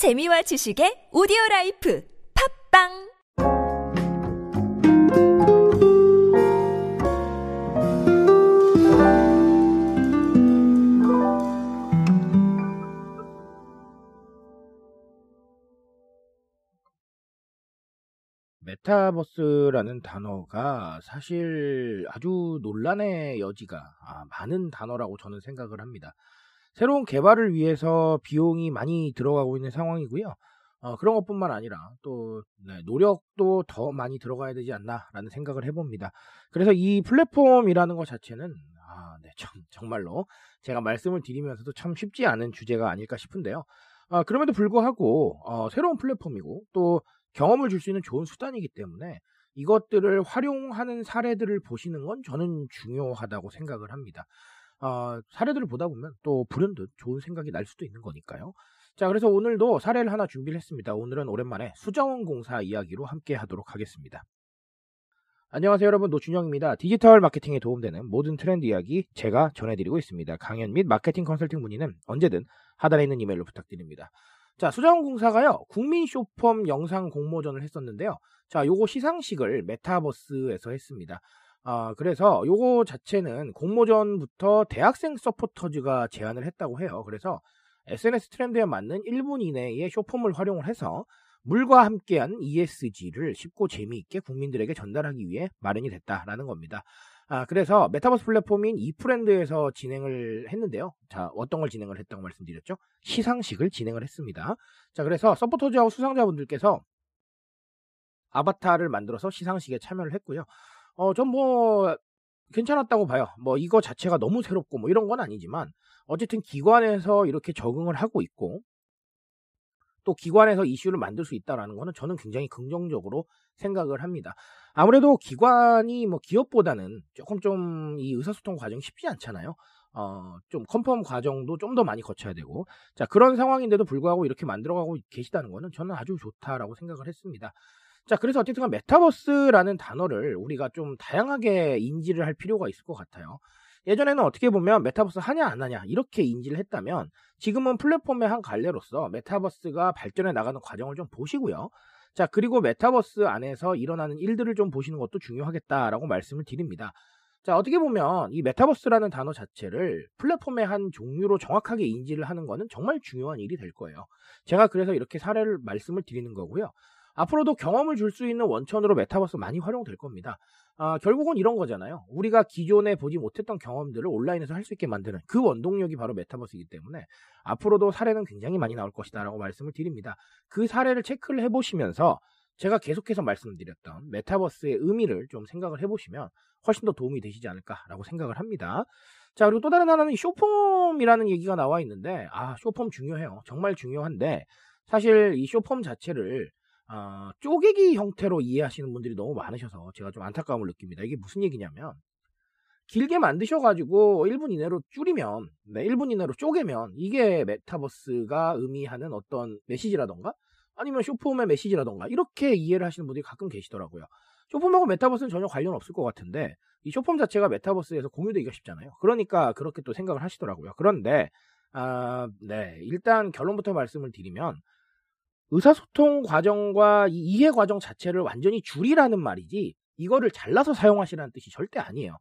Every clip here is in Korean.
재미와 지식의 오디오 life 팟빵 메타버스라는 단어가 사실 아주 논란의 여지가 아, 많은 단어라고 저는 생각을 합니다. 새로운 개발을 위해서 비용이 많이 들어가고 있는 상황이고요. 어, 그런 것뿐만 아니라 또 네, 노력도 더 많이 들어가야 되지 않나라는 생각을 해봅니다. 그래서 이 플랫폼이라는 것 자체는 아, 네, 참, 정말로 제가 말씀을 드리면서도 참 쉽지 않은 주제가 아닐까 싶은데요. 아, 그럼에도 불구하고 어, 새로운 플랫폼이고 또 경험을 줄 수 있는 좋은 수단이기 때문에 이것들을 활용하는 사례들을 보시는 건 저는 중요하다고 생각을 합니다. 어, 사례들을 보다 보면 또 불현듯 좋은 생각이 날 수도 있는 거니까요. 자, 그래서 오늘도 사례를 하나 준비를 했습니다. 오늘은 오랜만에 수자원 공사 이야기로 함께 하도록 하겠습니다. 안녕하세요 여러분 노준영입니다. 디지털 마케팅에 도움되는 모든 트렌드 이야기 제가 전해드리고 있습니다. 강연 및 마케팅 컨설팅 문의는 언제든 하단에 있는 이메일로 부탁드립니다. 자, 수자원공사가요, 국민 쇼폼 영상 공모전을 했었는데요. 자, 요거 시상식을 메타버스에서 했습니다. 아, 그래서 요거 자체는 공모전부터 대학생 서포터즈가 제안을 했다고 해요. 그래서 SNS 트렌드에 맞는 1분 이내의 쇼폼을 활용을 해서 물과 함께한 ESG를 쉽고 재미있게 국민들에게 전달하기 위해 마련이 됐다라는 겁니다. 아, 그래서 메타버스 플랫폼인 이프랜드에서 진행을 했는데요. 자, 어떤 걸 진행을 했다고 말씀드렸죠? 시상식을 진행을 했습니다. 자, 그래서 서포터즈하고 수상자분들께서 아바타를 만들어서 시상식에 참여를 했고요. 어, 전 뭐, 괜찮았다고 봐요. 뭐, 이거 자체가 너무 새롭고 뭐 이런 건 아니지만, 어쨌든 기관에서 이렇게 적응을 하고 있고, 또 기관에서 이슈를 만들 수 있다라는 거는 저는 굉장히 긍정적으로 생각을 합니다. 아무래도 기관이 뭐 기업보다는 조금 좀 이 의사소통 과정이 쉽지 않잖아요. 어, 좀 컨펌 과정도 좀 더 많이 거쳐야 되고. 자, 그런 상황인데도 불구하고 이렇게 만들어가고 계시다는 거는 저는 아주 좋다라고 생각을 했습니다. 자, 그래서 어쨌든 메타버스라는 단어를 우리가 좀 다양하게 인지를 할 필요가 있을 것 같아요. 예전에는 어떻게 보면 메타버스 하냐 안 하냐 이렇게 인지를 했다면 지금은 플랫폼의 한 갈래로서 메타버스가 발전해 나가는 과정을 좀 보시고요. 자, 그리고 메타버스 안에서 일어나는 일들을 좀 보시는 것도 중요하겠다라고 말씀을 드립니다. 자, 어떻게 보면 이 메타버스라는 단어 자체를 플랫폼의 한 종류로 정확하게 인지를 하는 거는 정말 중요한 일이 될 거예요. 제가 그래서 이렇게 사례를 말씀을 드리는 거고요. 앞으로도 경험을 줄 수 있는 원천으로 메타버스 많이 활용될 겁니다. 아, 결국은 이런 거잖아요. 우리가 기존에 보지 못했던 경험들을 온라인에서 할 수 있게 만드는 그 원동력이 바로 메타버스이기 때문에 앞으로도 사례는 굉장히 많이 나올 것이다라고 말씀을 드립니다. 그 사례를 체크를 해보시면서 제가 계속해서 말씀드렸던 메타버스의 의미를 좀 생각을 해보시면 훨씬 더 도움이 되시지 않을까라고 생각을 합니다. 자, 그리고 또 다른 하나는 short-form이라는 얘기가 나와 있는데, 아, 쇼폼 중요해요. 정말 중요한데, 사실 이 쇼폼 자체를 어, 쪼개기 형태로 이해하시는 분들이 너무 많으셔서 제가 좀 안타까움을 느낍니다. 이게 무슨 얘기냐면 길게 만드셔가지고 1분 이내로 줄이면 네, 1분 이내로 쪼개면 이게 메타버스가 의미하는 어떤 메시지라던가 아니면 쇼폼의 메시지라던가 이렇게 이해를 하시는 분들이 가끔 계시더라고요. 쇼폼하고 메타버스는 전혀 관련 없을 것 같은데 이 쇼폼 자체가 메타버스에서 공유되기가 쉽잖아요. 그러니까 그렇게 또 생각을 하시더라고요. 그런데 아, 네 일단 결론부터 말씀을 드리면 의사소통 과정과 이해 과정 자체를 완전히 줄이라는 말이지 이거를 잘라서 사용하시라는 뜻이 절대 아니에요.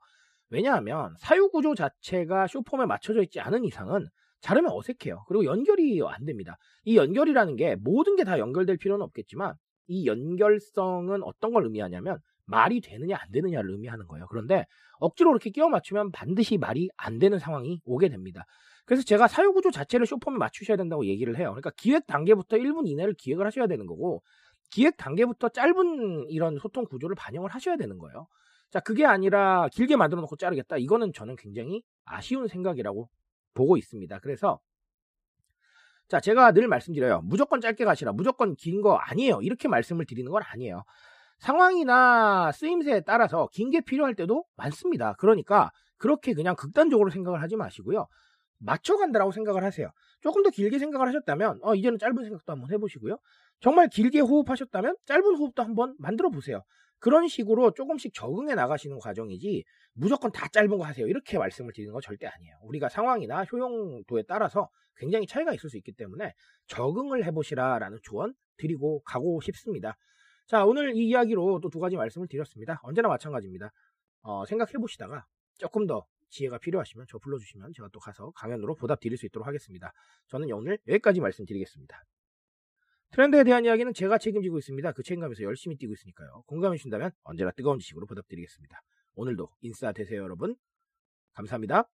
왜냐하면 사유 구조 자체가 쇼폼에 맞춰져 있지 않은 이상은 자르면 어색해요. 그리고 연결이 안 됩니다. 이 연결이라는 게 모든 게 다 연결될 필요는 없겠지만 이 연결성은 어떤 걸 의미하냐면 말이 되느냐 안 되느냐를 의미하는 거예요. 그런데 억지로 이렇게 끼워 맞추면 반드시 말이 안 되는 상황이 오게 됩니다. 그래서 제가 사유 구조 자체를 쇼폼에 맞추셔야 된다고 얘기를 해요. 그러니까 기획 단계부터 1분 이내를 기획을 하셔야 되는 거고 기획 단계부터 짧은 이런 소통 구조를 반영을 하셔야 되는 거예요. 자, 그게 아니라 길게 만들어 놓고 자르겠다. 이거는 저는 굉장히 아쉬운 생각이라고 보고 있습니다. 그래서 자, 제가 늘 말씀드려요. 무조건 짧게 가시라. 무조건 긴 거 아니에요. 이렇게 말씀을 드리는 건 아니에요. 상황이나 쓰임새에 따라서 긴 게 필요할 때도 많습니다. 그러니까 그렇게 그냥 극단적으로 생각을 하지 마시고요. 맞춰간다라고 생각을 하세요. 조금 더 길게 생각을 하셨다면 어, 이제는 짧은 생각도 한번 해보시고요. 정말 길게 호흡하셨다면 짧은 호흡도 한번 만들어 보세요. 그런 식으로 조금씩 적응해 나가시는 과정이지 무조건 다 짧은 거 하세요. 이렇게 말씀을 드리는 건 절대 아니에요. 우리가 상황이나 효용도에 따라서 굉장히 차이가 있을 수 있기 때문에 적응을 해보시라라는 조언 드리고 가고 싶습니다. 자, 오늘 이 이야기로 또 두 가지 말씀을 드렸습니다. 언제나 마찬가지입니다. 어, 생각해 보시다가 조금 더 지혜가 필요하시면 저 불러주시면 제가 또 가서 강연으로 보답 드릴 수 있도록 하겠습니다. 저는 오늘 여기까지 말씀드리겠습니다. 트렌드에 대한 이야기는 제가 책임지고 있습니다. 그 책임감에서 열심히 뛰고 있으니까요. 공감해 주신다면 언제나 뜨거운 지식으로 보답드리겠습니다. 오늘도 인싸 되세요, 여러분. 감사합니다.